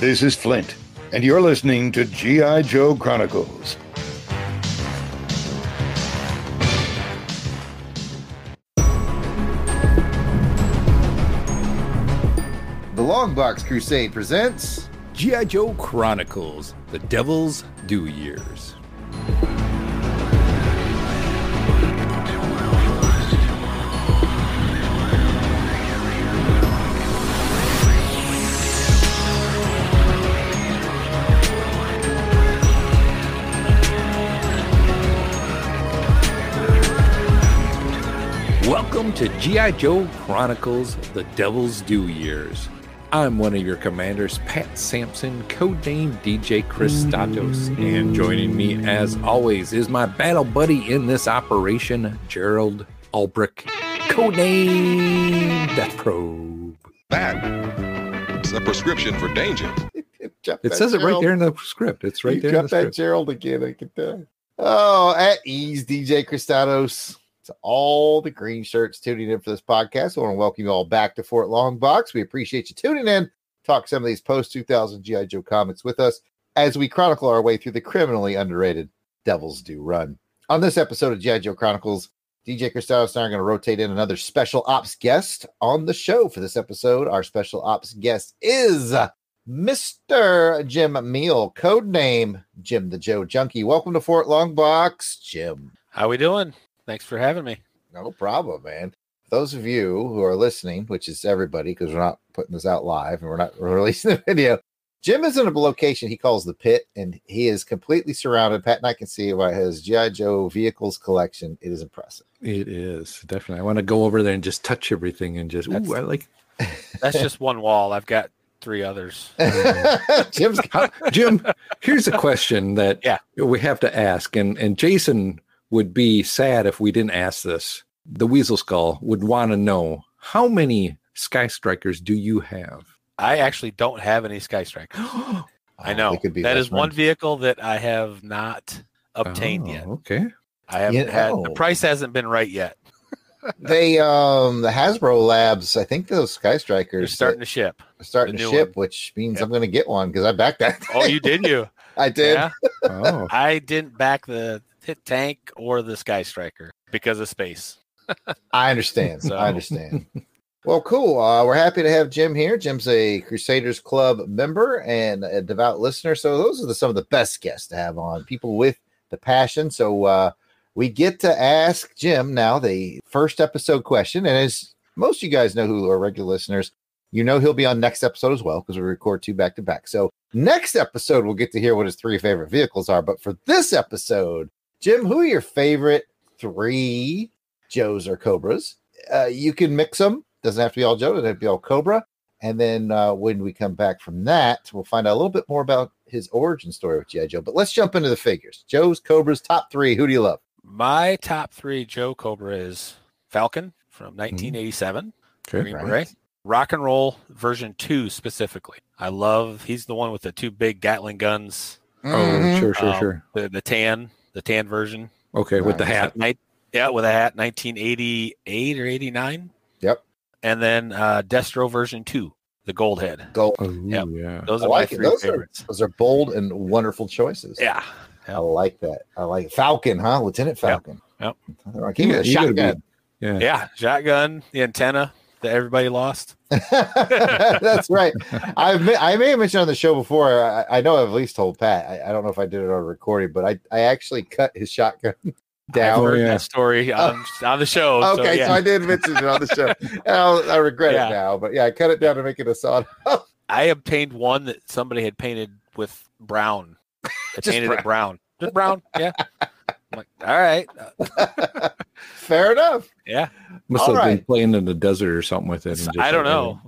This is Flint, and you're listening to G.I. Joe Chronicles. The Longbox Crusade presents G.I. Joe Chronicles The Devil's Due Years. To G.I. Joe Chronicles The Devil's Due Years. I'm one of your commanders, Pat Sampson, codename DJ Kristatos. And joining me, as always, is my battle buddy in this operation, Gerald Albrecht, codename Death Probe. That is a prescription for danger. It that says it right there in the script. It's right you there in the got that script. Gerald again. I can tell. Oh, at ease, DJ Kristatos. To all the green shirts tuning in for this podcast, I want to welcome you all back to Fort Longbox. We appreciate you tuning in. Talk some of these post 2000 GI Joe comics with us as we chronicle our way through the criminally underrated Devil's Due Run. On this episode of GI Joe Chronicles, DJ Kristatos and I are going to rotate in another special ops guest on the show for this episode. Our special ops guest is Mr. Jim Meal, code name Jim the Joe Junkie. Welcome to Fort Long Box, Jim. How we doing? Thanks for having me. No problem, man. Those of you who are listening, which is everybody, because we're not putting this out live and we're not releasing the video. Jim is in a location he calls the pit, and he is completely surrounded. Pat and I can see by his GI Joe vehicles collection. It is impressive. It is definitely. I want to go over there and just touch everything and just, That's- ooh, I like That's just one wall. I've got three others. Jim's How- Jim, here's a question that Yeah. we have to ask, and and Jason would be sad if we didn't ask this. The Weasel Skull would want to know how many Sky Strikers do you have? I actually don't have any Sky Strikers. I Oh, know they could be that best is one vehicle that I have not obtained Oh, yet. Okay. I haven't You had know. the price hasn't been right yet. They um the Hasbro Labs, I think those Sky They're Strikers starting to ship. starting to ship, one. which means Yep. I'm gonna get one because I backed that. Oh, you did you? I did. Yeah. Oh, I didn't back the HISS tank or the Sky Striker because of space. I understand. So- I understand. well, cool. Uh, we're happy to have Jim here. Jim's a Crusaders Club member and a devout listener. So those are the, some of the best guests to have on. People with the passion. So uh, we get to ask Jim now the first episode question, and as most of you guys know who are regular listeners, you know he'll be on next episode as well because we record two back to back. So next episode we'll get to hear what his three favorite vehicles are. But for this episode, Jim, who are your favorite three Joes or Cobras? Uh, you can mix them. Doesn't have to be all Joe. Doesn't have to be all Cobra. And then uh, when we come back from that, we'll find out a little bit more about his origin story with GI Joe. But let's jump into the figures. Joe's Cobras top three. Who do you love? My top three Joe Cobra is Falcon from 1987. okay. Green Right. Beret. Rock and Roll version two specifically. I love. He's the one with the two big Gatling guns. Oh, Mhm. sure, sure, Um, sure. The the tan, the tan version. Okay, with the hat. Night, yeah, with a hat, 1988 or 89. Yep. And then uh, Destro version two, the gold head. Gold. Oh, Yep. yeah. Those I are like my it. three Those are, favorites. those are bold and wonderful choices. Yeah. I like that. I like. Falcon, huh? Lieutenant Falcon. Yep. I Give me Yeah, the you gotta be- Yeah. Yeah. Shotgun, the antenna that everybody lost. That's right. I may, I may have mentioned on the show before. I, I know I've at least told Pat. I, I don't know if I did it on recording, but I, I actually cut his shotgun I've down. heard yeah. that story on, oh. on the show. Okay, so, yeah. I did mention it on the show. And I'll, regret Yeah. it now, but yeah, I cut it down to make it a solid. I obtained one that somebody had painted with brown. They Just painted it brown. Just brown. Yeah. I'm like, all right. Uh, Fair enough. yeah. Must All have been playing in the desert or something with it. and just I don't like, know,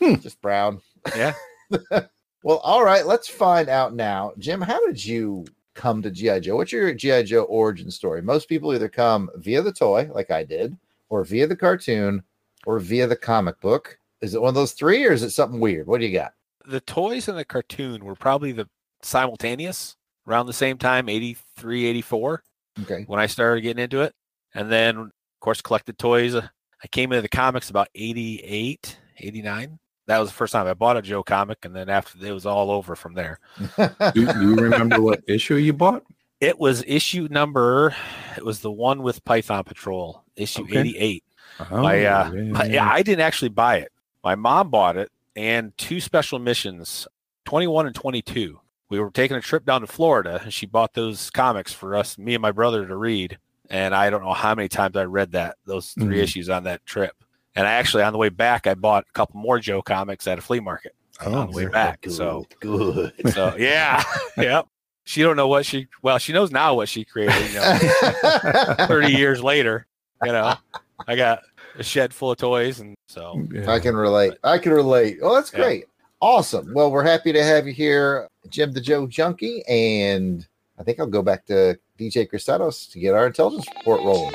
but Just brown. yeah. Well, all right. Let's find out now, Jim. How did you come to GI Joe? What's your GI Joe origin story? Most people either come via the toy, like I did, or via the cartoon, or via the comic book. Is it one of those three, or is it something weird? What do you got? The toys and the cartoon were probably the simultaneous around the same time, 83, 84, Okay. when I started getting into it. And then, of course, collected toys. I came into the comics about 88, 89. that was the first time I bought a Joe comic, and then after it was all over from there. Do, do you remember what issue you bought? It was issue number. It was the one with Python Patrol, issue Okay. eighty-eight. Oh, My, uh, yeah, I, yeah. I didn't actually buy it. My mom bought it, and two special missions, twenty-one and twenty-two. We were taking a trip down to Florida, and she bought those comics for us, me and my brother, to read. And I don't know how many times I read that those 3 Mhm. issues on that trip. And I actually, on the way back, I bought a couple more Joe comics at a flea market Oh, on the way back. So, good. so yeah, yep. She don't know what she. Well, she knows now what she created. You know, thirty years later, you know, I got a shed full of toys, and so yeah. I can relate. I can relate. Oh, that's Yeah. great. Awesome. Well, we're happy to have you here, Jim the Joe Junkie. And I think I'll go back to DJ Kristatos to get our intelligence report rolling.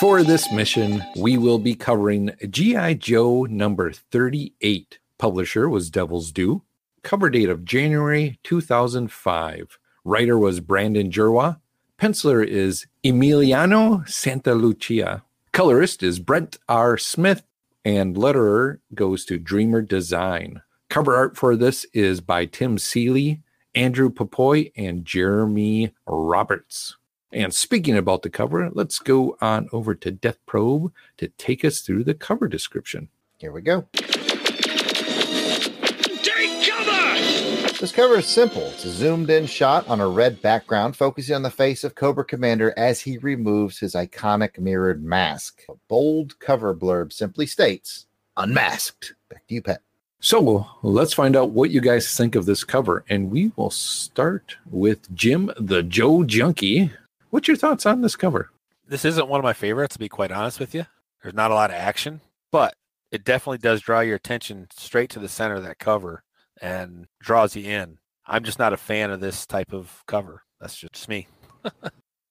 For this mission, we will be covering G.I. Joe number 38. Publisher was Devil's Due. Cover date of January 2005. Writer was Brandon Jerwa. Penciler is Emiliano Santalucia. Colorist is Brent R. Smith. And letterer goes to Dreamer Design. Cover art for this is by Tim Seeley, Andrew Pepoy, and Jeremy Roberts. And speaking about the cover, let's go on over to Death Probe to take us through the cover description. Here we go. This cover is simple. It's a zoomed in shot on a red background, focusing on the face of Cobra Commander as he removes his iconic mirrored mask. A bold cover blurb simply states, Unmasked. Back to you, Pat. So let's find out what you guys think of this cover. And we will start with Jim the Joe Junkie. What's your thoughts on this cover? this isn't one of my favorites. To be quite honest with you, there's not a lot of action, but it definitely does draw your attention straight to the center of that cover and draws you in. I'm just not a fan of this type of cover. That's just me.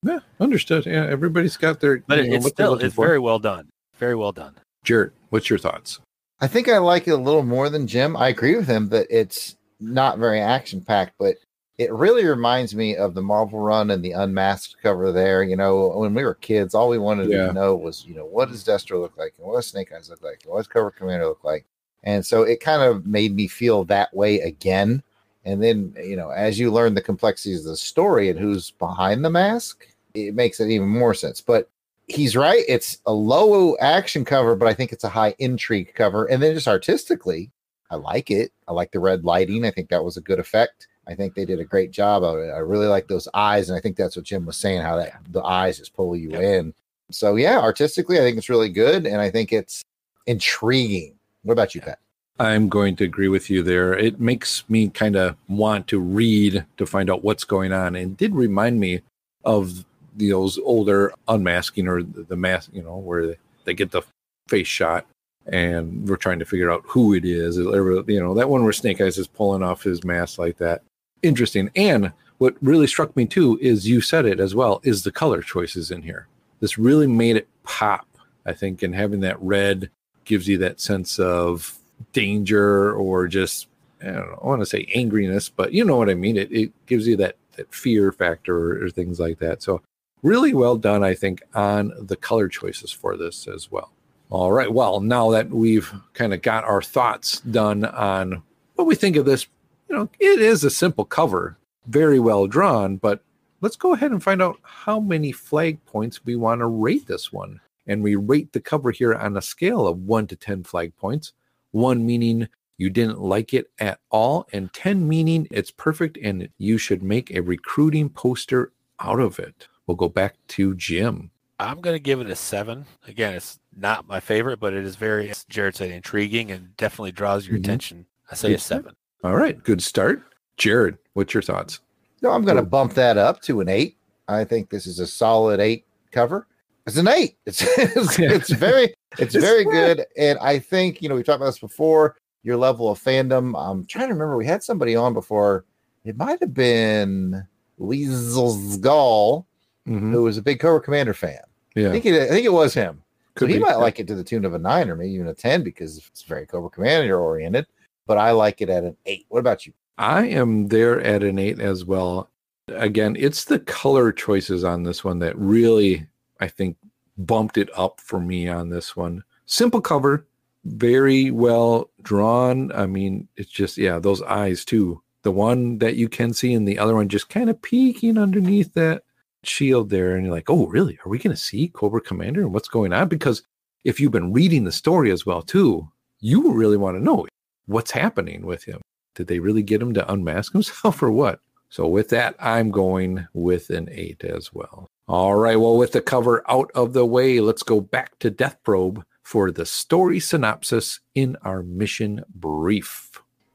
Yeah, understood. Yeah, everybody's got their. But you it, know, it's still it's for. very well done. Very well done. Jared, what's your thoughts? I think I like it a little more than Jim. I agree with him that it's not very action packed, but it really reminds me of the Marvel run and the unmasked cover there. You know, when we were kids, all we wanted Yeah. to know was, you know, what does Destro look like? And what does Snake Eyes look like? And what does Cobra Commander look like? And so it kind of made me feel that way again. And then, you know, as you learn the complexities of the story and who's behind the mask, it makes it even more sense. But he's right. It's a low action cover, but I think it's a high intrigue cover. And then just artistically, I like it. I like the red lighting. I think that was a good effect. I think they did a great job of it. I really like those eyes, and I think that's what Jim was saying, how that the eyes just pull you Yep. in. So yeah, artistically, I think it's really good, and I think it's intriguing. What about you, Pat? I'm going to agree with you there. It makes me kind of want to read to find out what's going on. And did remind me of those older unmasking or the, mask, you know, where they get the face shot and we're trying to figure out who it is. You know, that one where Snake Eyes is pulling off his mask like that. Interesting. And what really struck me too is you said it as well, is the color choices in here. This really made it pop, I think, and having that red gives you that sense of danger or just I don't know, I want to say angriness, but you know what I mean. It it gives you that that fear factor or, or things like that. So really well done, I think, on the color choices for this as well. All right. Well, now that we've kind of got our thoughts done on what we think of this, you know, it is a simple cover, very well drawn, but let's go ahead and find out how many flag points we want to rate this one. And we rate the cover here on a scale of one to 10 flag points. One meaning you didn't like it at all, and 10 meaning it's perfect and you should make a recruiting poster out of it. We'll go back to Jim. I'm going to give it a seven. Again, it's not my favorite, but it is very, as Jared said, intriguing and definitely draws your Mhm. attention. I say a Good start. seven. All right, good start. Jared, what's your thoughts? No, I'm going to bump that up to an eight. I think this is a solid eight cover. It's an eight. It's it's, it's very it's very good. And I think you know we talked about this before. Your level of fandom. I'm trying to remember. We had somebody on before. It might have been Weasel Gall, Mhm. who was a big Cobra Commander fan. I Yeah, think it, I think it was him. could so he be. might like it to the tune of a nine or maybe even a ten because it's very Cobra Commander oriented. But I like it at an eight. What about you? I am there at an eight as well. Again, it's the color choices on this one that really, I think, bumped it up for me on this one. simple cover, very well drawn. I mean, it's just yeah, those eyes too. The one that you can see, and the other one just kind of peeking underneath that shield there, and you're like, oh, really? Are we going to see Cobra Commander and what's going on? Because if you've been reading the story as well too, you really want to know what's happening with him. Did they really get him to unmask himself or what? So with that, I'm going with an eight as well. All right. Well, with the cover out of the way, let's go back to Death Probe for the story synopsis in our mission brief.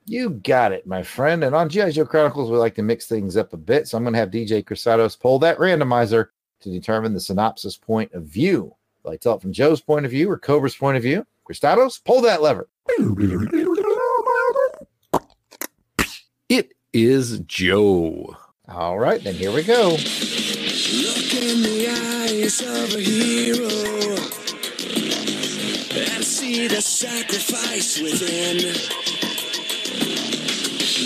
You got it, my friend. And on G.I. Joe Chronicles, we like to mix things up a bit. So I'm going to have DJ Kristatos pull that randomizer to determine the synopsis point of view. Will I tell it from Joe's point of view or Cobra's point of view? Kristatos, pull that lever. It is Joe. All right, then here we go. In the eyes of a hero and see the sacrifice within.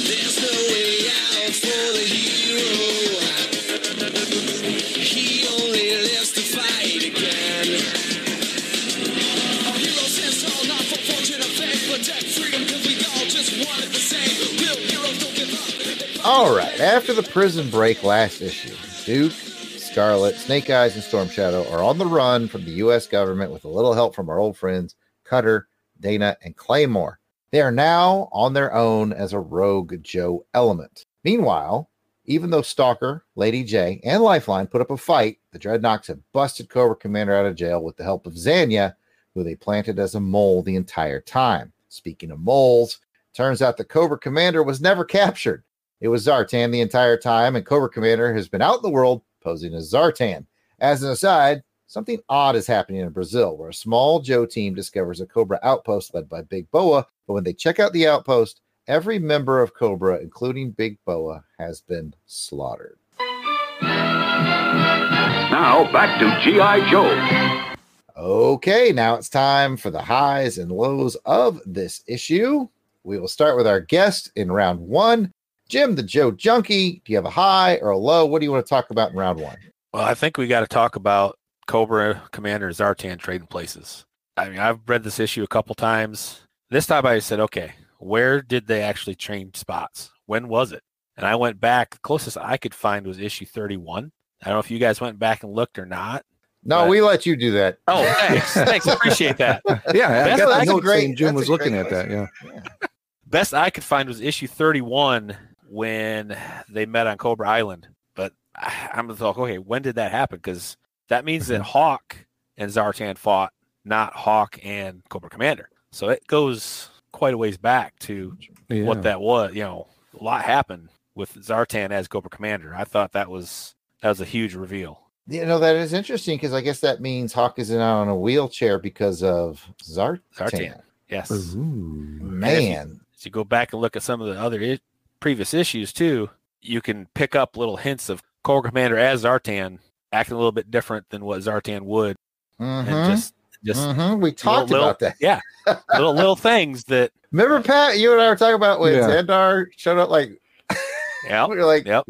There's no way out for the hero. He only lives to fight again. Our hero not for fortune or fame, protect freedom because we all just the same. Heroes don't give up. All right, after the prison break last issue, Duke, Scarlett, Snake Eyes, and Storm Shadow are on the run from the U.S. government with a little help from our old friends Cutter, Dana, and Claymore. They are now on their own as a rogue Joe element. Meanwhile, even though Stalker, Lady Jaye, and Lifeline put up a fight, the Dreadnoks have busted Cobra Commander out of jail with the help of Zanya, who they planted as a mole the entire time. Speaking of moles, turns out the Cobra Commander was never captured. It was Zartan the entire time, and Cobra Commander has been out in the world posing as Zartan. As an aside, something odd is happening in Brazil, where a small Joe team discovers a Cobra outpost led by Big Boa. But when they check out the outpost, every member of Cobra, including Big Boa, has been slaughtered. Now back to G.I. Joe. Okay, now it's time for the highs and lows of this issue. We will start with our guest in round one. Jim, the Joe Junkie, do you have a high or a low? What do you want to talk about in round one? Well, I think we got to talk about Cobra Commander Zartan trading places. I mean, I've read this issue a couple times. This time I said, okay, where did they actually change spots? When was it? And I went back. Closest I could find was issue 31. I don't know if you guys went back and looked or not. No, But- we let you do that. Oh, thanks. thanks. Appreciate that. Yeah, I That's- got the note great- saying Jim was looking at that. Yeah. Best I could find was issue 31 when they met on Cobra Island. But I- I'm just like, okay, when did that happen? Because that means that mhm. Hawk and Zartan fought, not Hawk and Cobra Commander. So it goes quite a ways back to yeah. what that was. You know, a lot happened with Zartan as Cobra Commander. I thought that was that was a huge reveal. You know, that is interesting because I guess that means Hawk is not on a wheelchair because of Zartan. Zartan. Yes. Ooh. Man. As you go back and look at some of the other I- previous issues too, you can pick up little hints of Cobra Commander as Zartan acting a little bit different than what Zartan would, Mhm, and just just mhm. We talked little- about that. yeah, little little things that Remember, Pat, you and I were talking about when Yeah. Zandar showed up. Like, yeah, we were like, Yep.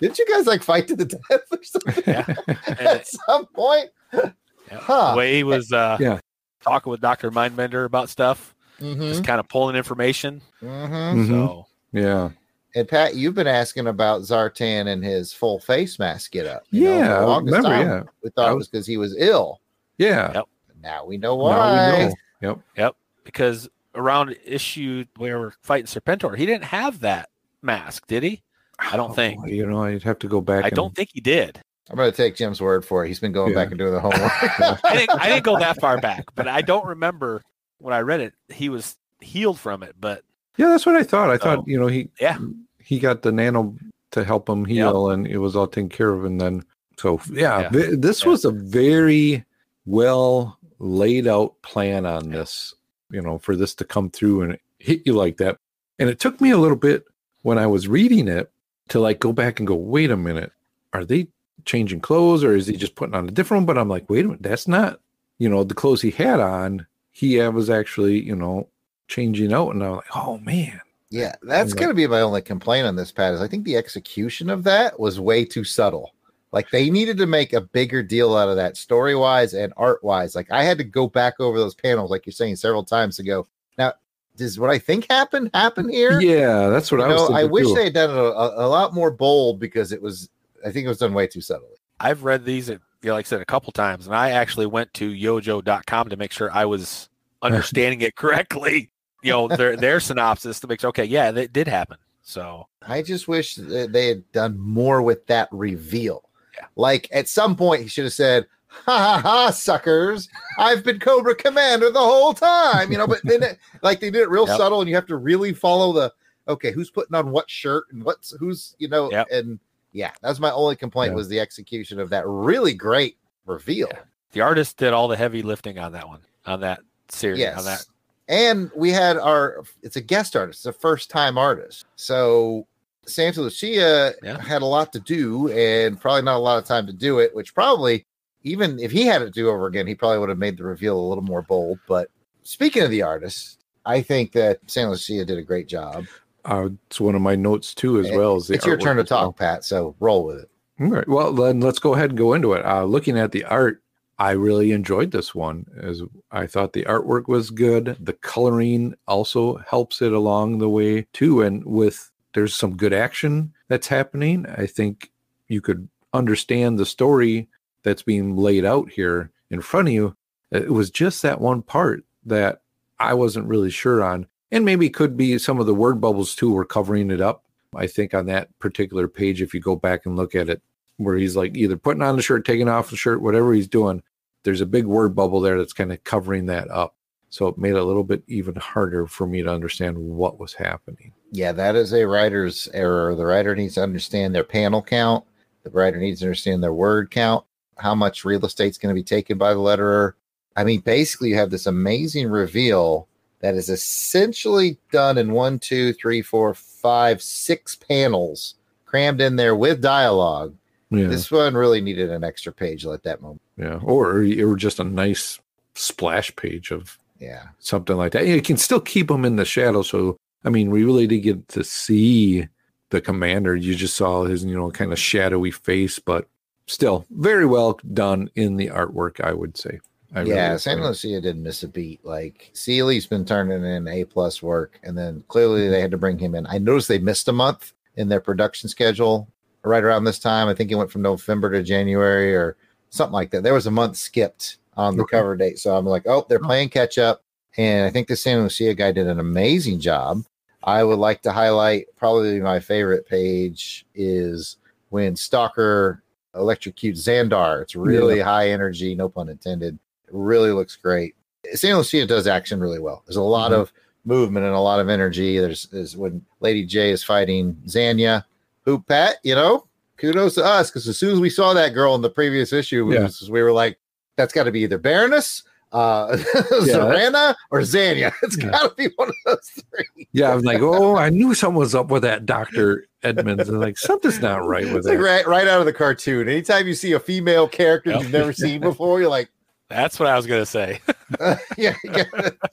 didn't you guys like fight to the death or something yeah. at some point? yeah. Huh. The way he was uh, Yeah. talking with Doctor Mindbender about stuff, Mhm, just kind of pulling information. mhm. Mhm. So Yeah. And Pat, you've been asking about Zartan and his full face mask get up. you know, for Yeah. the I longest remember. time, Yeah. We thought I it was was- because he was ill. Yeah. Yep. Now we know Now why. we know. Yep. Yep. Because around issue where we're fighting Serpentor, he didn't have that mask, did he? I don't oh, think. Oh, you know, I'd have to go back. I and- don't think he did. I'm going to take Jim's word for it. He's been going Yeah. back and doing the homework. I didn't, I didn't go that far back, but I don't remember when I read it. He was healed from it, but Yeah, that's what I thought. I So, thought oh, you know he yeah. he got the nano to help him heal, and it was all taken care of. And then so yeah, Yeah. thi- this Yeah. was a very well laid out plan on this. You know, for this to come through and hit you like that. And it took me a little bit when I was reading it to like go back and go, wait a minute, are they changing clothes or is he just putting on a different one? But I'm like, wait a minute, that's not, you know, the clothes he had on. He was actually, you know, changing out, and I'm like, oh man, yeah, that's going to be my only complaint on this, Pat. Is I think the execution of that was way too subtle. Like they needed to make a bigger deal out of that story wise and art wise. Like I had to go back over those panels, like you're saying several times ago. Now, does what I think happened happen here? Yeah, that's what You I was know, I wish too. they had done it a, a, a lot more bold because it was. I think it was done way too subtly. I've read these, uh, you know, like I said, a couple times, and I actually went to yojoe.com to make sure I was understanding it correctly. You know, their their synopsis to make sure, okay, yeah, that did happen. So I just wish that they had done more with that reveal. Yeah. Like at some point, he should have said, "Ha ha ha, suckers! I've been Cobra Commander the whole time." You know, but then it, like they did it real Yep. subtle, and you have to really follow the okay, who's putting on what shirt and what's who's you know, Yep. and yeah, that's my only complaint Yeah. was the execution of that really great reveal. Yeah. the artist did all the heavy lifting on that one, on that series, Yes. on that. And we had our it's a guest artist, it's a first time artist. So Santalucia Yeah. had a lot to do and probably not a lot of time to do it, which probably even if he had it do over again, he probably would have made the reveal a little more bold. But speaking of the artist, I think that Santalucia did a great job. Uh, it's one of my notes too, as Eh, well as the it's your turn to as well. talk, Pat. So roll with it. All right. Well, then let's go ahead and go into it. Uh, looking at the art, I really enjoyed this one. As I thought the artwork was good. The coloring also helps it along the way too. And with there's some good action that's happening. I think you could understand the story that's being laid out here in front of you. It was just that one part that I wasn't really sure on. And maybe could be some of the word bubbles too were covering it up. I think on that particular page, if you go back and look at it, where he's like either putting on the shirt, taking off the shirt, whatever he's doing, there's a big word bubble there that's kind of covering that up. So it made it a little bit even harder for me to understand what was happening. Yeah, that is a writer's error. The writer needs to understand their panel count. The writer needs to understand their word count, how much real estate's going to be taken by the letterer. I mean, basically, you have this amazing reveal that is essentially done in one, two, three, four, five, six panels crammed in there with dialogue. Yeah, This one really needed an extra page at that moment. Yeah, or or just a nice splash page of Yeah. something like that. You can still keep them in the shadow. So I mean, we really did get to see the commander. You just saw his, you know, kind of shadowy face, but still very well done in the artwork. I would say. I yeah, would San. Lucia didn't miss a beat. Like Seeley's been turning in A plus work, and then clearly they had to bring him in. I noticed they missed a month in their production schedule right around this time. I think it went from November to January or something like that. There was a month skipped on the Okay. cover date, so I'm like, oh, they're playing catch up. And I think the San Lucia guy did an amazing job. I would like to highlight probably my favorite page is when Stalker electrocutes Zandar. It's really high energy, no pun intended. It really looks great. San Lucia does action really well. There's a lot Mhm. of movement and a lot of energy. There's, there's when Lady Jaye is fighting Zanya, who Pat, you know, kudos to us because as soon as we saw that girl in the previous issue, we, Yeah. was- we were like, that's got to be either Baroness, uh, Zarana, or Zanya. It's Yeah. got to be one of those three. Yeah, I was like, oh, I knew something was up with that Doctor Edmonds. And like something's not right with It's like right, right out of the cartoon. Anytime you see a female character Yep. you've never seen before, you're like, That's what I was gonna say. uh, yeah, yeah.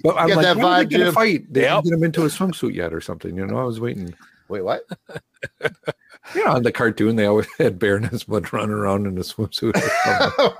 But I'm get like, that when are they vibe, gonna Jim. fight? They Yep. didn't get him into a swimsuit yet or something. You know, I was waiting. Wait, what? You know, on the cartoon, they always had Baroness Blood running around in a swimsuit.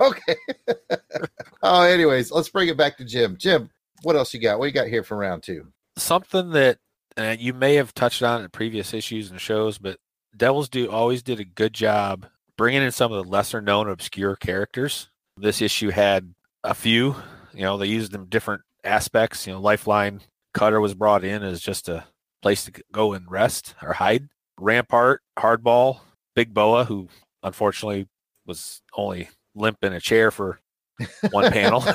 okay. oh, anyways, let's bring it back to Jim. Jim, what else you got? What you got here for round two? Something that uh, you may have touched on in previous issues and shows, but Devil's Due always did a good job bringing in some of the lesser known obscure characters. This issue had a few. You know, they used them different aspects. You know, Lifeline Cutter was brought in as just a place to go and rest or hide. Rampart, Hardball, Big Boa, who unfortunately was only limp in a chair for one panel.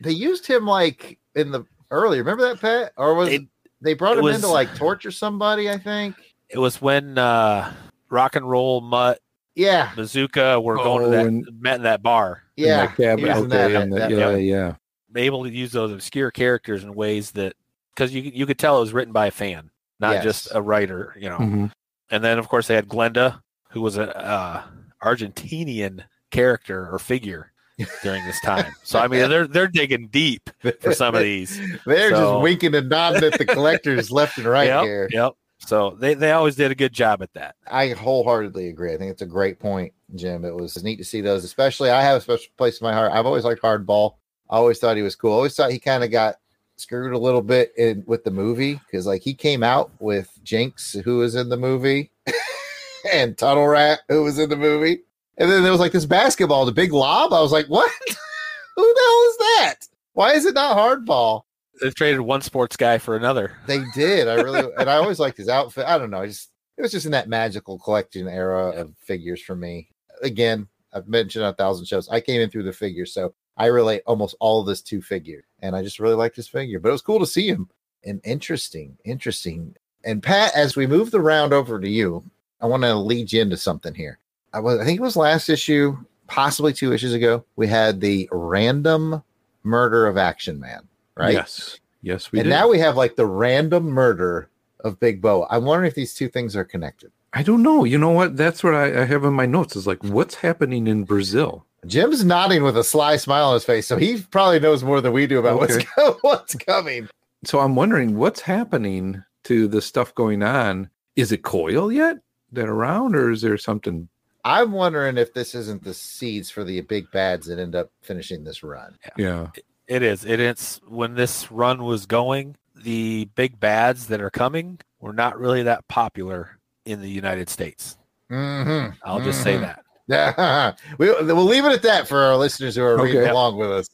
They used him like in the early. Remember that, Pat? Or was It- they brought it him in to like torture somebody? I think. it was when uh, Rock and Roll Mutt Yeah, Bazooka were going to Oh, that and- met in that bar. Yeah. that cab, he was in okay, that- and the- that- yeah, yeah. yeah. Able to use those obscure characters in ways that because you you could tell it was written by a fan, not Yes. just a writer. You know. Mhm. And then of course they had Glenda, who was an uh, Argentinian character or figure during this time. so I mean they're they're digging deep for some of these. They're So- just winking and nodding at the collectors left and right yep, here. Yep. So they, they always did a good job at that. I wholeheartedly agree. I think it's a great point. Jim. It was neat to see those, especially I have a special place in my heart. I've always liked Hardball. I always thought he was cool. I always thought he kind of got screwed a little bit in with the movie because like he came out with Jinx, who was in the movie, and Tunnel Rat, who was in the movie. And then there was like this basketball, the big lob. I was like, what? who the hell is that? Why is it not hardball? They traded one sports guy for another. They did. I really and I always liked his outfit. I don't know. I just it was just in that magical collection era of figures for me. Again, I've mentioned a thousand shows. I came in through the figures, so I relate almost all of this to figure, and I just really liked his figure. But it was cool to see him and interesting, interesting. And Pat, as we move the round over to you, I want to lead you into something here. I was, I think it was last issue, possibly two issues ago. We had the random murder of Action Man, right? Yes. Yes, we and did. now we have like the random murder of Big Boa. I'm wondering if these two things are connected. I don't know. You know what? That's what I, I have in my notes. Is like, what's happening in Brazil? Jim's nodding with a sly smile on his face, so he probably knows more than we do about what's Okay. co- what's coming. So I'm wondering what's happening to the stuff going on. Is it Coil yet that around, or is there something? I'm wondering if this isn't the seeds for the big bads that end up finishing this run. Yeah. It is. It is when this run was going, the big bads that are coming were not really that popular in the United States. Mm-hmm. I'll just say that. Yeah, we, we'll leave it at that for our listeners who are reading Okay. along with us.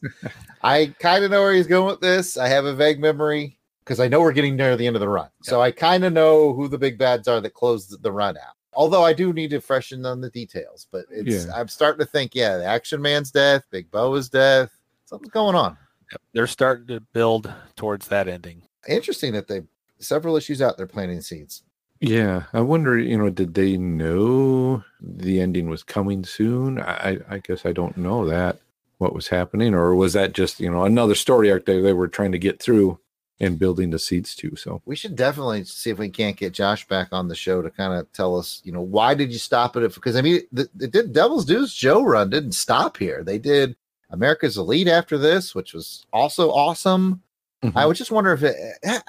I kind of know where he's going with this. I have a vague memory because I know we're getting near the end of the run. So I kind of know who the big bads are that closed the run out. Although I do need to freshen on the details, but it's Yeah. I'm starting to think, yeah, the Action Man's death, Big Boa is death. Something's going on. Yep. They're starting to build towards that ending. Interesting that they several issues out they're planting seeds. Yeah. I wonder, you know, did they know the ending was coming soon? I, I guess I don't know that what was happening, or was that just, you know, another story arc they, they were trying to get through and building the seeds to? So We should definitely see if we can't get Josh back on the show to kind of tell us, you know, why did you stop it? Because I mean, the, the did Devil's Dues Joe run didn't stop here. They did America's Elite after this, which was also awesome. Mhm. I would just wonder if it,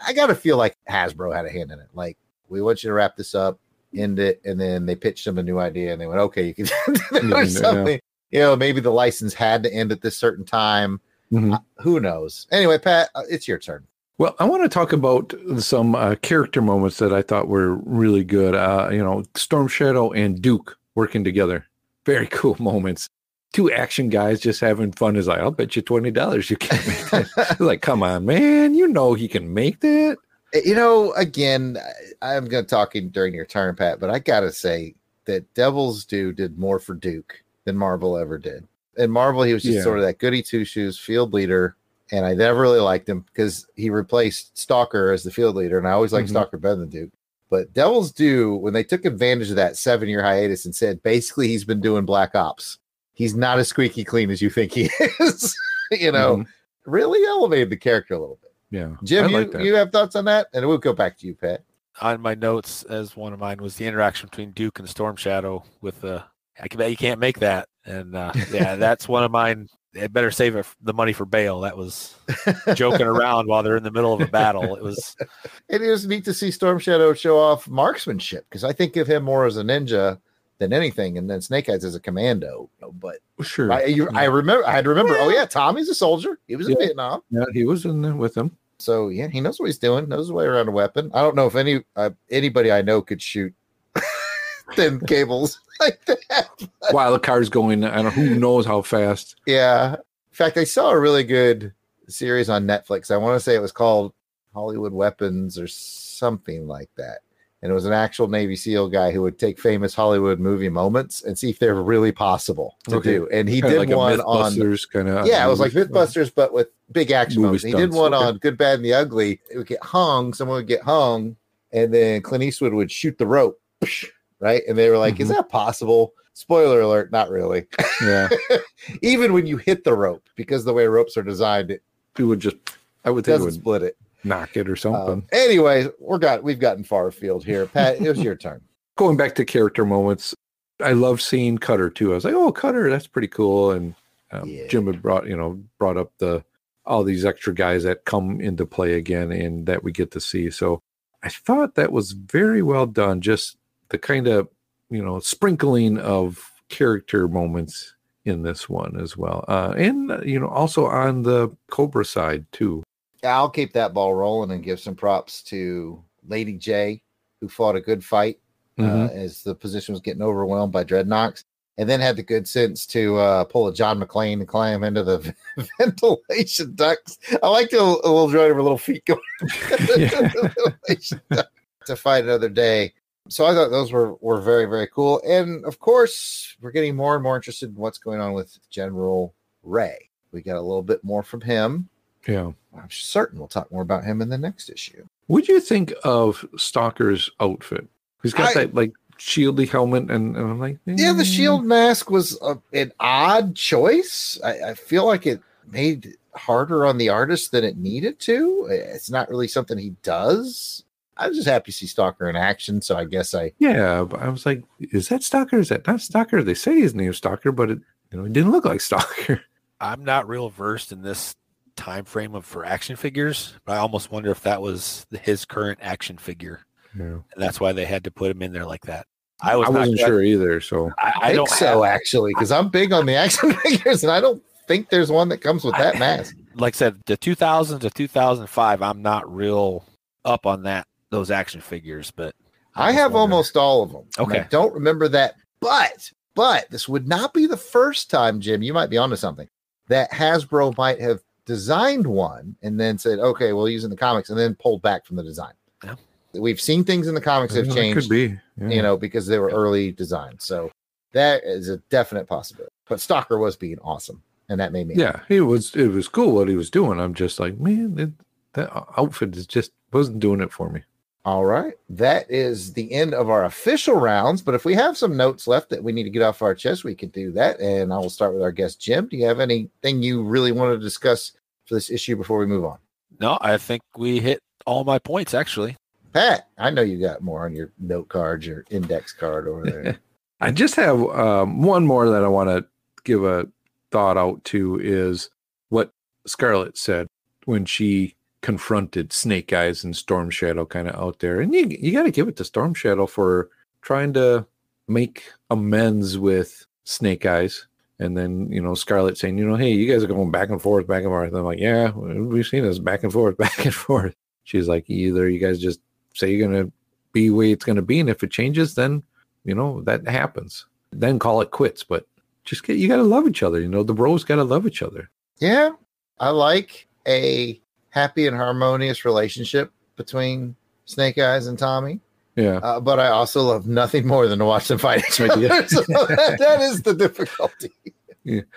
I got to feel like Hasbro had a hand in it. Like, we want you to wrap this up, end it, and then they pitched them a new idea, and they went, okay, you can do Yeah, yeah. something. You know, maybe the license had to end at this certain time. Mhm. Uh, who knows? Anyway, Pat, uh, it's your turn. Well, I want to talk about some uh, character moments that I thought were really good. Uh, you know, Storm Shadow and Duke working together. Very cool moments. Two action guys just having fun. Is like, I'll bet you twenty dollars you can't make that. like, come on, man! You know he can make that. You know, again, I'm going to talk in during your turn, Pat, but I got to say that Devil's Due did more for Duke than Marvel ever did. In Marvel, he was just Yeah. sort of that goody two shoes field leader, and I never really liked him because he replaced Stalker as the field leader, and I always liked Mhm. Stalker better than Duke. But Devil's Due, when they took advantage of that seven year hiatus and said basically he's been doing Black Ops, he's not as squeaky clean as you think he is. you know, Mhm. really elevated the character a little bit. Yeah, Jim, I you, like that. you have thoughts on that? And we'll go back to you, Pat. On my notes, as one of mine was the interaction between Duke and Storm Shadow with the. I can bet you can't make that, and uh, yeah, that's one of mine. They better save it, the money for bail. That was joking around while they're in the middle of a battle. It was It is neat to see Storm Shadow show off marksmanship because I think of him more as a ninja than anything, and then Snake Eyes as a commando. you know, But sure. I, you, I remember, I had to remember. Oh yeah, Tommy's a soldier. He was in Vietnam, yeah, he was in there with them. So yeah, he knows what he's doing. Knows his way around a weapon. I don't know if any uh, anybody I know could shoot thin cables like that. While the car's going, I don't. Who knows how fast? Yeah. In fact, I saw a really good series on Netflix. I want to say it was called Hollywood Weapons or something like that. And it was an actual Navy SEAL guy who would take famous Hollywood movie moments and see if they're really possible to Okay. do. And he Kinda did like one on kind of. yeah, it was like Mythbusters, but with big action Movie moments. He did one okay. on Good, Bad, and the Ugly. It would get hung. Someone would get hung, and then Clint Eastwood would shoot the rope, right? And they were like, "Is Mhm. that possible?" Spoiler alert: Not really. Yeah, Even when you hit the rope, because the way ropes are designed, it it would just. I would think it would split it. Knock it or Um, something. anyways, we're got we've gotten far afield here. Pat, it was your turn. going back to character moments, I love seeing Cutter too. I was like, oh, Cutter, that's pretty cool. And um, Yeah. Jim had brought, you know, brought up the all these extra guys that come into play again and that we get to see. So I thought that was very well done. Just the kind of, you know, sprinkling of character moments in this one as well. Uh, and, uh, you know, also on the Cobra side, too. I'll keep that ball rolling and give some props to Lady Jaye, who fought a good fight uh, Mhm. as the position was getting overwhelmed by Dreadnoks, and then had the good sense to uh, pull a John McClane and climb into the ventilation ducts. I like the little, droid of her little feet going Yeah. ventilation duct to fight another day. So I thought those were were very very cool, and of course we're getting more and more interested in what's going on with General Ray. We got a little bit more from him. Yeah. I'm certain we'll talk more about him in the next issue. What do you think of Stalker's outfit? He's got I- that like shieldy helmet, and, and I'm like, Yeah, the eh. shield mask was a, an odd choice. I, I feel like it made harder on the artist than it needed to. It's not really something he does. I was just happy to see Stalker in action, so I guess I Yeah, but I was like, is that Stalker? Is that not Stalker? They say his name's Stalker, but it you know it didn't look like Stalker. I'm not real versed in this time frame of for action figures, but I almost wonder if that was his current action figure, Yeah. and that's why they had to put him in there like that. I I, was not wasn't sure either. So I, I, I think don't so have- actually, because I'm big on the action figures, and I don't think there's one that comes with that mask. like I said, the 2000 to 2005. I'm not real up on that those action figures, but I just have wonder- almost all of them. and I Okay. don't remember that, but but this would not be the first time, Jim. You might be onto something that Hasbro might have designed one and then said, "Okay, we'll use it in the comics," and then pulled back from the design. Yeah. We've seen things in the comics that have that changed, could be. Yeah. you know, because they were early designs. So that is a definite possibility. But Stalker was being awesome, and that made me Yeah, it was it was cool what he was doing. I'm just like, man, it, that outfit is just wasn't doing it for me. All right. That is the end of our official rounds. But if we have some notes left that we need to get off our chest, we can do that. And I will start with our guest, Jim. Do you have anything you really want to discuss for this issue before we move on? no, I think we hit all my points actually. Pat, I know you got more on your note card, your index card over there. I just have um, one more that I want to give a thought out to is what Scarlett said when she confronted Snake Eyes and Storm Shadow kind of out there. And you you got to give it to Storm Shadow for trying to make amends with Snake Eyes. And then, you know, Scarlett saying, you know, hey, you guys are going back and forth, back and forth. And I'm like, yeah, we've seen this back and forth, back and forth. She's like, either you guys just say you're to be way it's to be. And if it changes, then, you know, that happens. Then call it quits. But just get, you got to love each other. You know, the bros got to love each other. yeah. I like a happy and harmonious relationship between Snake Eyes and Tommy. Yeah. Uh, but I also love nothing more than to watch them fight each other. Yeah. So that- that is the difficulty.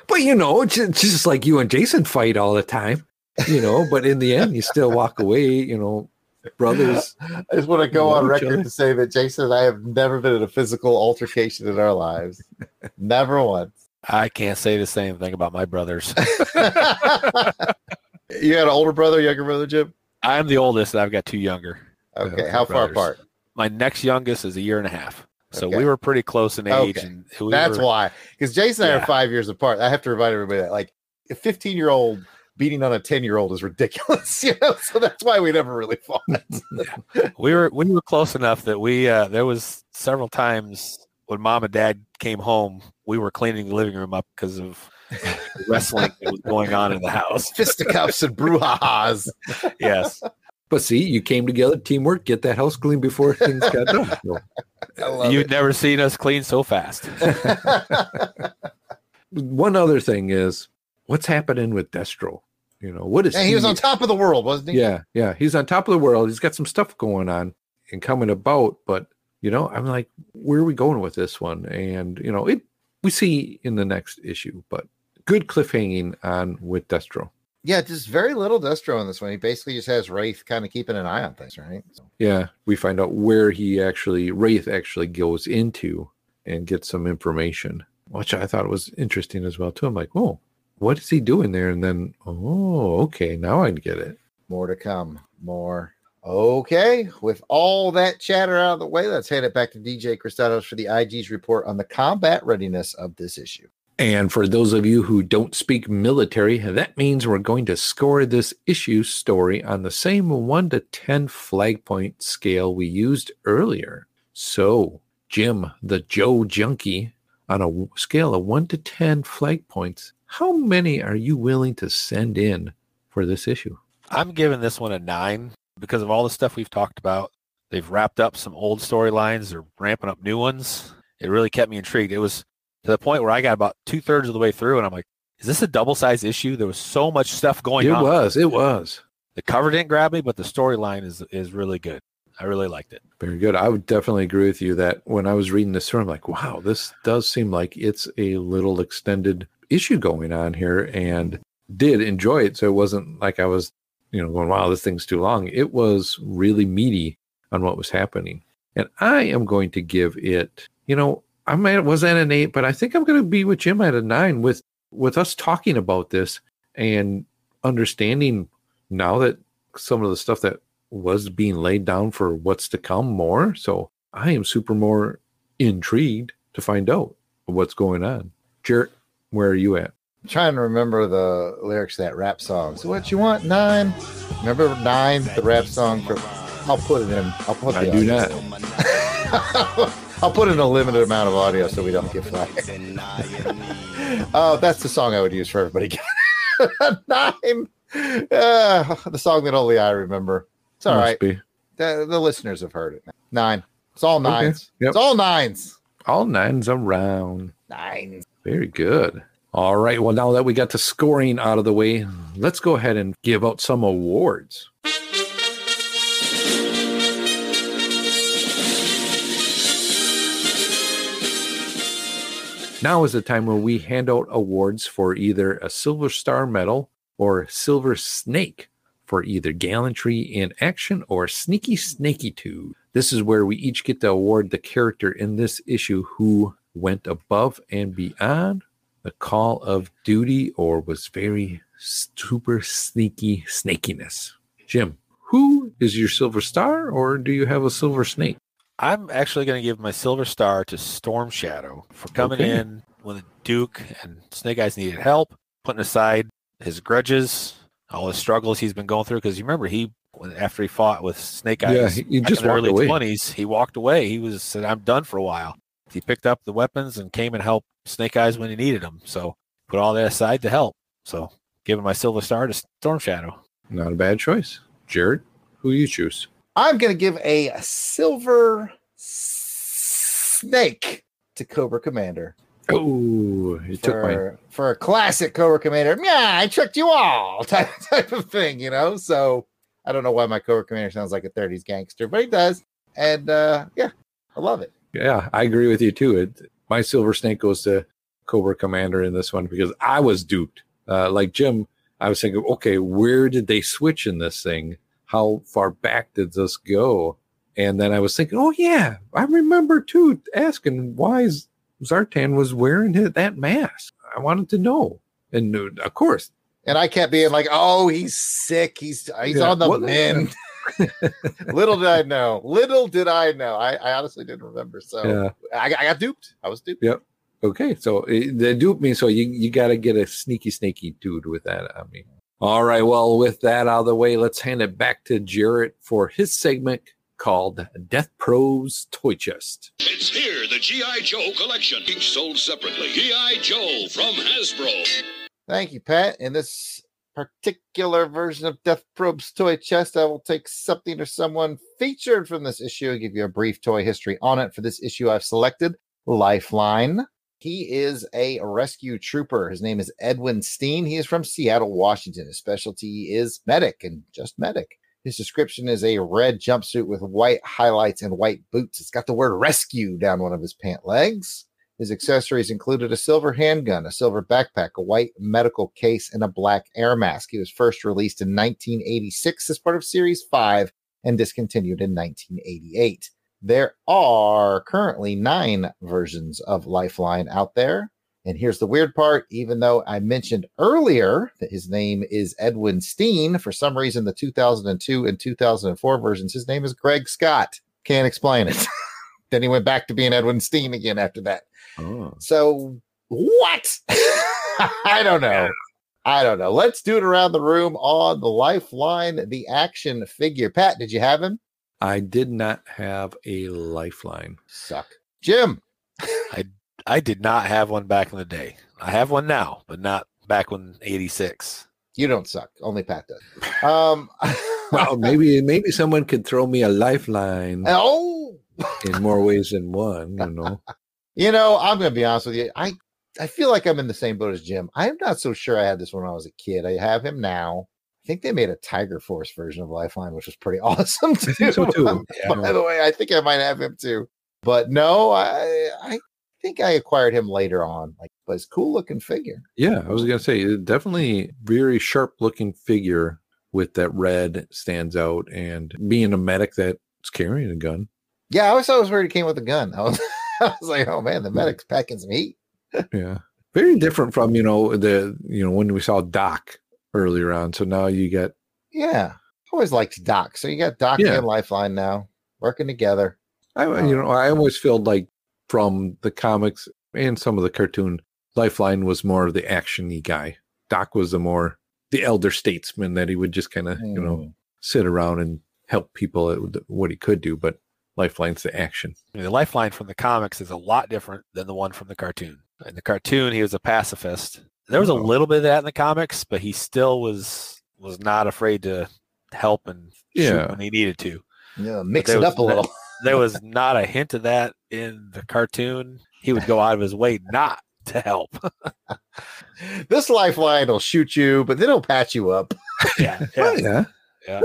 But you know, it's just, just like you and Jason fight all the time, you know, but in the end, you still walk away, you know, brothers. I just want to go on record other. to say that Jason and I have never been in a physical altercation in our lives. never once. I can't say the same thing about my brothers. you had an older brother, younger brother, Jim? I'm the oldest, and I've got two younger. Okay. Yeah, How far brothers. apart? My next youngest is a year and a half, so Okay. we were pretty close in age. Okay. And we That's were- why. Because Jason and I are five years apart. I have to remind everybody that, like, a 15 year old beating on a 10 year old is ridiculous, you know? So that's why we never really fought. we were we were close enough that we uh, there was several times when mom and dad came home, we were cleaning the living room up because of wrestling that was going on in the house. Fisticuffs and brouhahas. Yes, But see, you came together, teamwork, get that house clean before things got done. So, you've it. never seen us clean so fast. one other thing is what's happening with Destro? You know, what is and he was on top of the world, wasn't he? Yeah, yeah. He's on top of the world. He's got some stuff going on and coming about, but you know, I'm like, where are we going with this one? And you know, it we see in the next issue, but good cliffhanging on with Destro. Yeah, just very little Destro in this one. He basically just has Wraith kind of keeping an eye on things, right? So, Yeah, we find out where he actually Wraith actually goes into and gets some information, which I thought was interesting as well too. I'm like, oh, what is he doing there? And then, oh, okay, now I get it. more to come. More. Okay, with all that chatter out of the way, let's hand it back to DJ Kristatos for the IG's report on the combat readiness of this issue. And for those of you who don't speak military, that means we're going to score this issue story on the same 1 to 10 flag point scale we used earlier. So, Jim, the Joe Junkie, on a scale of one to 10 flag points, how many are you willing to send in for this issue? I'm giving this one a nine because of all the stuff we've talked about. They've wrapped up some old storylines. They're ramping up new ones. It really kept me intrigued. It was to the point where I got about two thirds of the way through, and I'm like, "Is this a double size issue?" There was so much stuff going it on. It was. It was. The cover didn't grab me, but the storyline is is really good. I really liked it. Very good. I would definitely agree with you that when I was reading this through, I'm like, wow, this does seem like it's a little extended issue going on here and did enjoy it. So it wasn't like I was, you know, going, wow, this thing's too long. It was really meaty on what was happening. And I am going to give it, you know, I might was at an eight, but I think I'm going to be with Jim at a nine with with us talking about this and understanding now that some of the stuff that was being laid down for what's to come more. So I am super more intrigued to find out what's going on. Jarrett, where are you at? I'm trying to remember the lyrics to that rap song. So what you want, nine? Remember nine, the rap song for I'll put it in. I'll put it I do not. I'll put in a limited amount of audio so we don't get fired. oh, that's the song I would use for everybody. Nine. Uh, the song that only I remember. It's all Must right. be. The, the listeners have heard it. Nine. It's all Okay. nines. Yep. It's all nines. All nines around. Nines. Very good. All right. Well, now that we got the scoring out of the way, let's go ahead and give out some awards. Now is the time where we hand out awards for either a Silver Star Medal or Silver Snake for either gallantry in action or sneaky snaky This is where we each get to award the character in this issue who went above and beyond the call of duty or was very super sneaky snakiness. Jim, who is your silver star or do you have a silver snake? I'm actually going to give my silver star to Storm Shadow for coming Okay. in when the Duke and Snake Eyes needed help, putting aside his grudges, all the struggles he's been going through. Because you remember he, after he fought with Snake Eyes, Yeah, he- just in early away. twenties, he walked away. He was said, "I'm done for a while." He picked up the weapons and came and helped Snake Eyes when he needed them. So put all that aside to help. So giving my silver star to Storm Shadow. Not a bad choice. Jared, who you choose? I'm going to give a silver snake to Cobra Commander. Oh, you took for, for a classic Cobra Commander. Yeah, I tricked you all type, type of thing, you know. So I don't know why my Cobra Commander sounds like a 30s gangster, but he does. And uh yeah, I love it. Yeah, I agree with you too. It, my silver snake goes to Cobra Commander in this one because I was duped. Uh, like Jim, I was thinking, okay, where did they switch in this thing? How far back did this go? And then I was thinking, oh yeah, I remember too asking why Zartan was wearing his, that mask. I wanted to know, and uh, of course, And I kept being like, "Oh, he's sick. He's he's Yeah, on the what- mend." Little did I know. Little did I know. I, I honestly didn't remember. So yeah. I, I got duped. I was duped. Yep. Okay, so they dupe me, so you you got to get a sneaky, sneaky dude with that. I mean, all right. Well, with that out of the way, let's hand it back to Jarrett for his segment called Death Probe's Toy Chest. It's here, the G.I. Joe collection, each sold separately. G.I. Joe from Hasbro. Thank you, Pat. In this particular version of Death Probe's toy chest, I will take something or someone featured from this issue and give you a brief toy history on it. For this issue, I've selected Lifeline. He is a rescue trooper. His name is Edwin Steen. He is from Seattle, Washington. His specialty is medic and just medic. His description is a red jumpsuit with white highlights and white boots. It's got the word rescue down one of his pant legs. His accessories included a silver handgun, a silver backpack, a white medical case, and a black air mask. He was first released in 1986 as part of Series 5 and discontinued in 1988. There are currently nine versions of Lifeline out there. And here's the weird part even though I mentioned earlier that his name is Edwin Steen, for some reason, the 2002 and 2004 versions, his name is Greg Scott. Can't explain it. then he went back to being Edwin Steen again after that. Oh, So what? I don't know. I don't know. Let's do it around the room on the Lifeline, the action figure. Pat, did you have him? I did not have a lifeline. Suck. Jim. I I did not have one back in the day. I have one now, but not back when 86. You don't suck. Only Pat does. Um, Well, maybe maybe someone could throw me a lifeline oh, in more ways than one. You know. you know, I'm gonna be honest with you. I I feel like I'm in the same boat as Jim. I'm not so sure I had this when I was a kid. I have him now. I think they made a Tiger Force version of Lifeline, which was pretty awesome too. think so, too. Um, by the way, I think I might have him too. But no, I I think I acquired him later on. Like, but it's cool looking figure. Yeah, I was gonna say definitely very sharp looking figure with that red stands out, and being a medic that's carrying a gun. Yeah, I was always thought it was weird he came with a gun. I was, I was like, oh man, the medic's packing some heat. Yeah, very different from you know the you know when we saw Doc earlier on. So now you get Yeah, I always liked Doc. So you got Doc Yeah. and Lifeline now working together. I you know I always felt like from the comics and some of the cartoon, Lifeline was more of the actiony guy. Doc was the more the elder statesman that he would just kind of you know Mm. sit around and help people at what he could do, but Lifeline's the action. I mean, the lifeline from the comics is a lot different than the one from the cartoon. In the cartoon, he was a pacifist. There was a Oh. little bit of that in the comics, but he still was was not afraid to help and shoot Yeah. when he needed to. Yeah, mix it was up a little. There was not a hint of that in the cartoon. He would go out of his way not to help. this Lifeline will shoot you, but then it'll patch you up. yeah, Oh, yeah. yeah.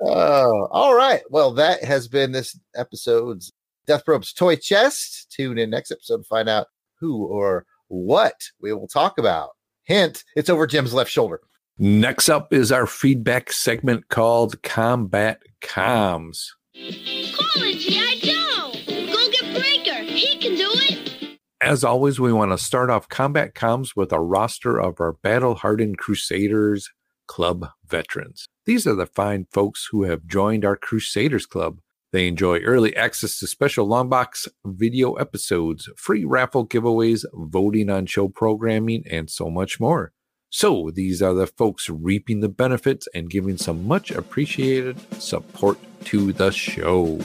Oh, all right. Well, that has been this episode's Death Probe's Toy Chest. Tune in next episode to find out who or what we will talk about. Hint, it's over Jim's left shoulder. Next up is our feedback segment called Combat Comms. Call it G.I. Joe! Go get Breaker! He can do it! As always, we want to start off Combat Comms with a roster of our battle hardened Crusaders Club veterans. These are the fine folks who have joined our Crusaders Club. They enjoy early access to special Longbox video episodes, free raffle giveaways, voting on show programming, and so much more. So, these are the folks reaping the benefits and giving some much appreciated support to the show.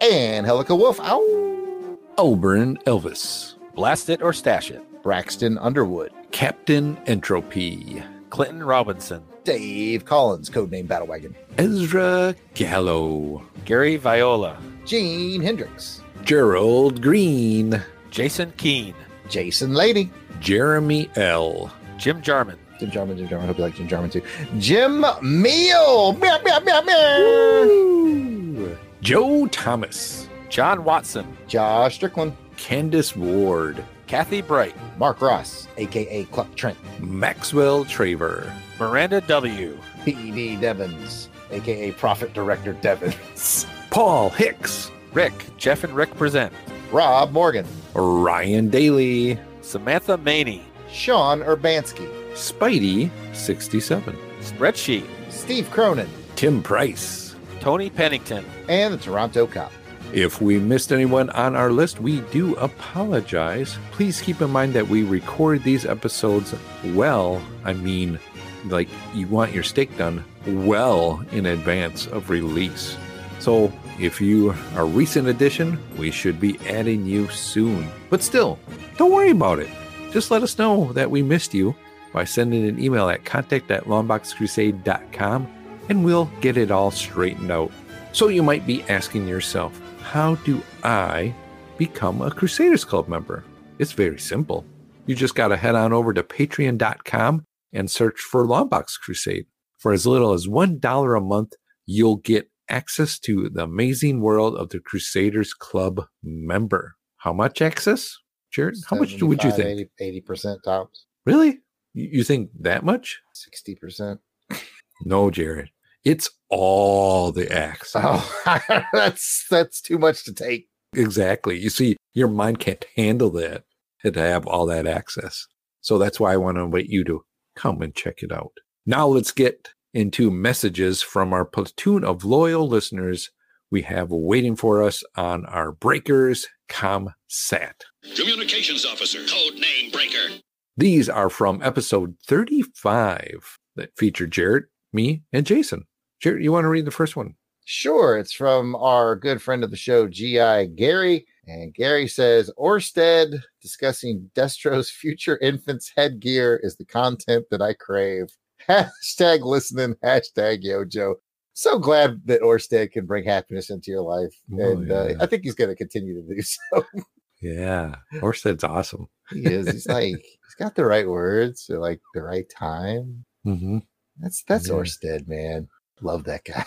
And Helica Wolf. Ow. Oberon Elvis, Blast it or stash it. Braxton Underwood. Captain Entropy, Clinton Robinson, Dave Collins, codename Battlewagon. Ezra Gallo, Gary Viola, Gene Hendricks. Gerald Green, Jason Keene, Jason Lady. Jeremy L. Jim Jarman, Jim Jarman, Jim Jarman. Hope you like Jim Jarman too. Jim Miel. Meow, meow, meow, meow. Joe Thomas, John Watson, Josh Strickland. Candace Ward, Kathy Bright, Mark Ross, aka Cluck Trent. Maxwell Traver, Miranda W., P.D. Devons, aka Profit Director Devons. Paul Hicks, Rick, Jeff and Rick present, Rob Morgan. Ryan Daly, Samantha Maney, Sean Urbanski. Spidey 67, Spreadsheet, Steve Cronin. Tim Price. Tony Pennington, And the Toronto Cop. If we missed anyone on our list, we do apologize. Please keep in mind that we record these episodes well. I mean, like you want your steak done well in advance of release. So if you are a recent addition, we should be adding you soon. But still, don't worry about it. Just let us know that we missed you by sending an email at contact at longboxcrusade.com and we'll get it all straightened out. So you might be asking yourself, how do I become a Crusaders Club member? It's very simple. You just got to head on over to patreon.com and search for Longbox Crusade. For as little as $1 a month, you'll get access to the amazing world of the Crusaders Club member. How much access? Jared, how much would you think? 80, percent tops. Really? You you think that much? 60%. No, Jared. It's all the access. Oh, that's that's too much to take. Exactly. You see, your mind can't handle that to have all that access. So that's why I want to invite you to come and check it out. Now let's get into messages from our platoon of loyal listeners we have waiting for us on our Breakers ComSat. Communications officer. Code name Breaker. These are from episode 35 that featured Jarrett, me, and Jason. Jarrett, you want to read the first one? Sure, it's from our good friend of the show, GI Gary. And Gary says, Orsted discussing Destro's future infant's headgear is the content that I crave. Hashtag listening, hashtag YoJoe. So glad that Orsted can bring happiness into your life. Oh, and uh. I think he's going to continue to do so. Yeah. Orsted's awesome. he is. He's like, he's got the right words at like the right time. hmm That's that's Yeah. Orsted, man. Love that guy.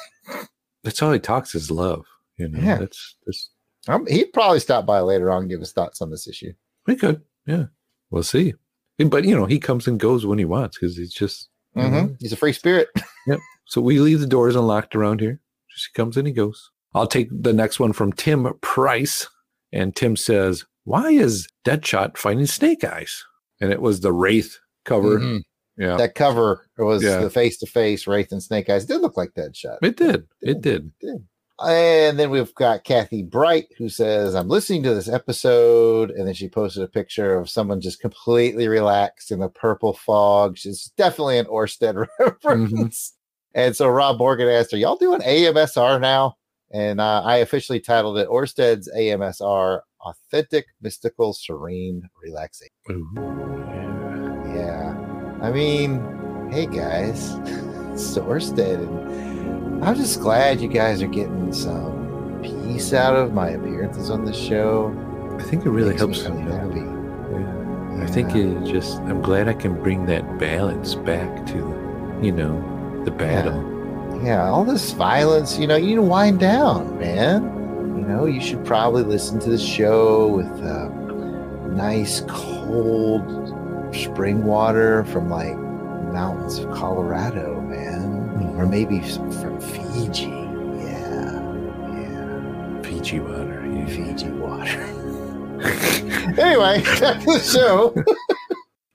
That's all he talks is love. You know, Yeah. that's that's Um, he'd probably stop by later on and give his thoughts on this issue. we could. Yeah. We'll see. But you know, he comes and goes when he wants because he's just Mhm. He's a free spirit. Yep. So we leave the doors unlocked around here. Just he comes and he goes. I'll take the next one from Tim Price. And Tim says, Why is Deadshot fighting Snake Eyes? And it was the Wraith cover. Mhm. Yeah. That cover was Yeah. the face to face Wraith and Snake Eyes. It did look like that shot. it did. It did. did. And then we've got Kathy Bright who says, I'm listening to this episode. And then she posted a picture of someone just completely relaxed in the purple fog. She's definitely an Orsted reference. And so Rob Morgan asked, Are y'all doing AMSR now? And uh, I officially titled it Orsted's AMSR Authentic, Mystical, Serene Relaxation. Ooh. I mean, hey guys, it's Orsted. And I'm just glad you guys are getting some peace out of my appearances on the show. I think it really me helps. know, happy. yeah. I think it just, I'm glad I can bring that balance back to, you know, the battle. Yeah, all this violence, you know, you need to wind down, man. You know, you should probably listen to the show with a nice cold spring water from like mountains of Colorado, man, mm-hmm. or maybe from Fiji. Yeah, yeah, Fiji water. Yeah. Fiji water. anyway, to the show.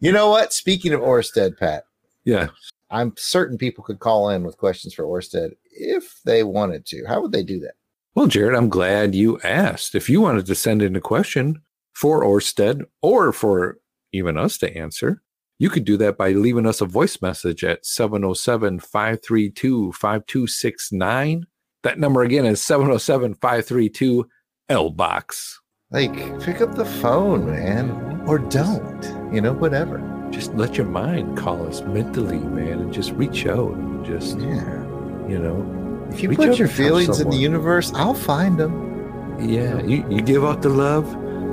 you know what? Speaking of Orsted, Pat, yeah. I'm certain people could call in with questions for Orsted if they wanted to. How would they do that? Well, Jared, I'm glad you asked. If you wanted to send in a question for Orsted or for even us to answer, you could do that by leaving us a voice message at 707 532 5269. That number again is 707 532 L Box. Like, pick up the phone, man, or don't. You know, whatever. Just let your mind call us mentally, man, and just reach out and just, Yeah. you know, If you put your feelings in the universe, I'll find them. Yeah, you, you give out the love,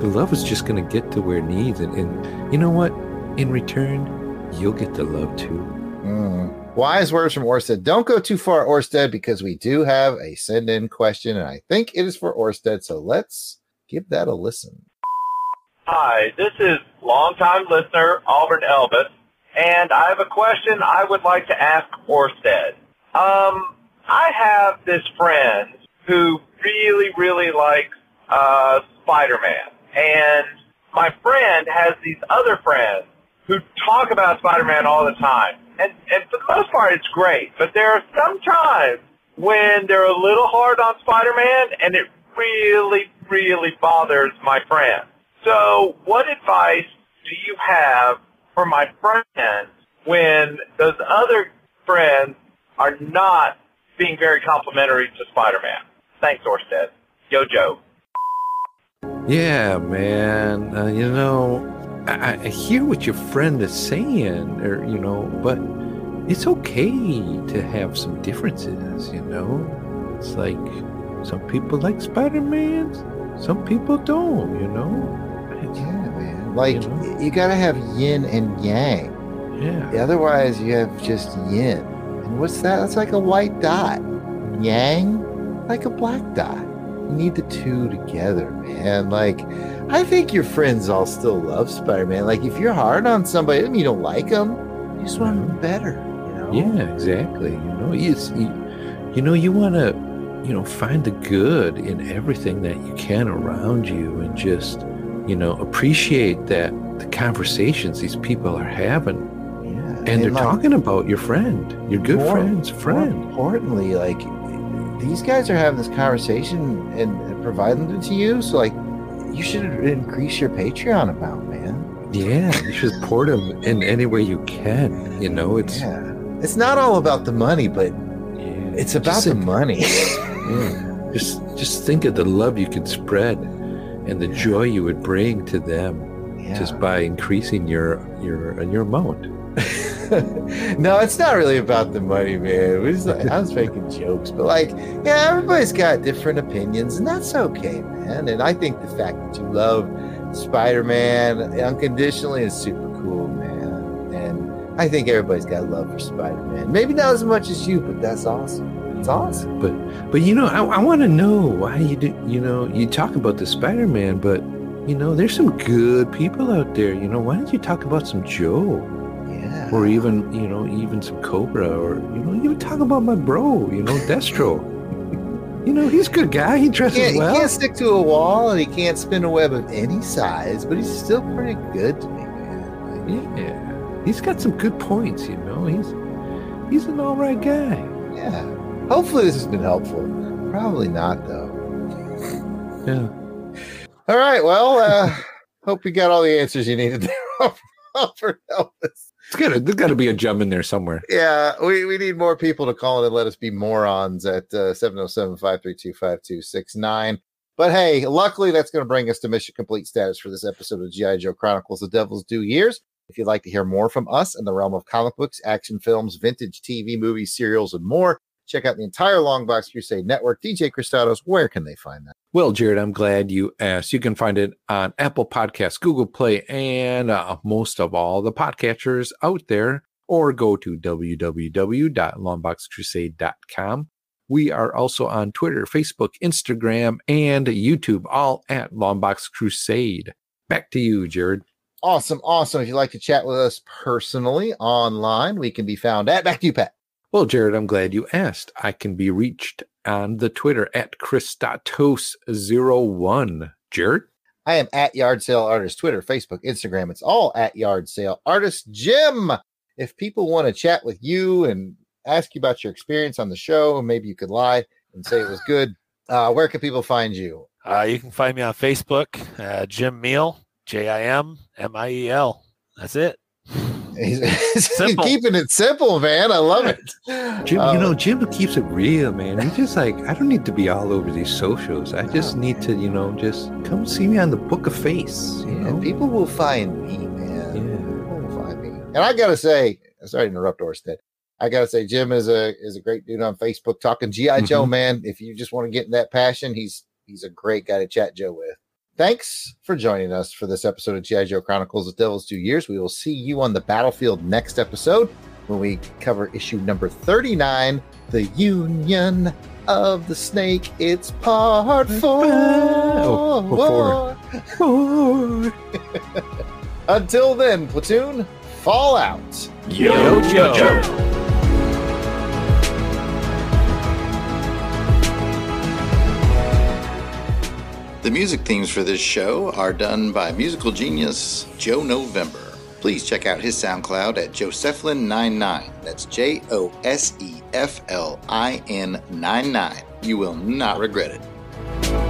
love is just going to get to where it needs. And, and you know what? In return, you'll get the love too. Mm. Wise words from Orsted. Don't go too far, Orsted, because we do have a send in question, and I think it is for Orsted. So let's give that a listen. Hi, this is longtime listener Auburn Elvis, and I have a question I would like to ask Orsted. Um, I have this friend who really, really likes uh, Spider-Man, and my friend has these other friends who talk about Spider-Man all the time, and and for the most part, it's great. But there are some times when they're a little hard on Spider-Man, and it really, really bothers my friend. So, what advice do you have for my friends when those other friends are not being very complimentary to Spider-Man? Thanks, Orsted. Yo, Joe. Yeah, man. Uh, you know, I, I hear what your friend is saying, or you know, but it's okay to have some differences. You know, it's like some people like Spider Man, some people don't. You know. It's- Yeah, man. Like, You know? you got to have yin and yang. yeah. Otherwise, you have just yin. And what's that? That's like a white dot. Yang, like a black dot. Need the two together, man. Like, I think your friends all still love Spider Man. Like, if you're hard on somebody, doesn't mean you don't like them. You just want them better, you know? Yeah, exactly. You know, it's you, you know you want to, you know, find the good in everything that you can around you, and just, you know, appreciate that the conversations these people are having, Yeah. and they're like, talking about your friend, your good more- friend's More friend. importantly, like, these guys are having this conversation and, and providing it to you. So, like, you should increase your Patreon amount, man. Yeah, you should support them in any way you can. You know, it's Yeah. It's not all about the money, but yeah, it's about just the sit- money. Yeah. Just just think of the love you could spread and the joy you would bring to them Yeah. just by increasing your your your amount. no, it's not really about the money, man. We just, I was making jokes, but like, yeah, everybody's got different opinions, and that's okay, man. And I think the fact that you love Spider-Man unconditionally is super cool, man. And I think everybody's got love for Spider-Man. Maybe not as much as you, but that's awesome. It's awesome. But but you know, I, I want to know why you do. You know, you talk about the Spider-Man, but you know, there's some good people out there. You know, why don't you talk about some Joe? Or even you know even some cobra or you know even talk about my bro you know destro you know he's a good guy he He dresses he well can't stick to a wall, and he can't spin a web of any size, but he's still pretty good to me, man. Like, yeah he's got some good points you know he's he's an all right guy Yeah. Hopefully this has been helpful. Probably not though. yeah All right. Well, uh hope you got all the answers you needed there for Elvis. It's gotta there's gotta be a gem in there somewhere Yeah, we, we need more people to call in and let us be morons at uh 707-532-5269. But hey, luckily that's going to bring us to mission complete status for this episode of GI Joe Chronicles: The Devil's Due Years. If you'd like to hear more from us in the realm of comic books, action films, vintage TV, movies, serials, and more, check out the entire Longbox Crusade network. DJ Kristatos, where can they find that? well jared i'm glad you asked you can find it on apple podcasts google play and uh, most of all the podcatchers out there or go to www.longboxcrusade.com We are also on Twitter, Facebook, Instagram, and YouTube, all at Longbox Crusade. Back to you, Jared. Awesome, awesome. If you'd like to chat with us personally online, we can be found at back to you, Pat. Well, Jared, I'm glad you asked. I can be reached on the Twitter at Kristatos01. Jared? I am at Yard Sale Artist, Twitter, Facebook, Instagram. It's all at Yard Sale Artist. Jim, if people want to chat with you and ask you about your experience on the show, maybe you could lie and say it was good. Uh, where can people find you? Uh, you can find me on Facebook, uh, Jim Miel, J I M M I E L. That's it. He's, he's Simple. keeping it simple, man. I love it. Jim, Uh, you know, Jim keeps it real, man. He's just like, I don't need to be all over these socials. I just need to, you know, just come see me on the Book of Face. You yeah, know? people will find me, man. Yeah. People will find me. And I gotta say, sorry to interrupt Orsted. I gotta say, Jim is a is a great dude on Facebook talking GI Joe, man. If you just want to get in that passion, he's he's a great guy to chat Joe with. Thanks for joining us for this episode of GI Joe Chronicles of Devil's Due Years. We will see you on the battlefield next episode when we cover issue number thirty nine, the Union of the Snake. It's part four. Oh, four. Until then, platoon, fall out. Yo, Joe. The music themes for this show are done by musical genius Joe November. Please check out his SoundCloud at Joseflin99. That's J O S E F L I N 99. You will not regret it.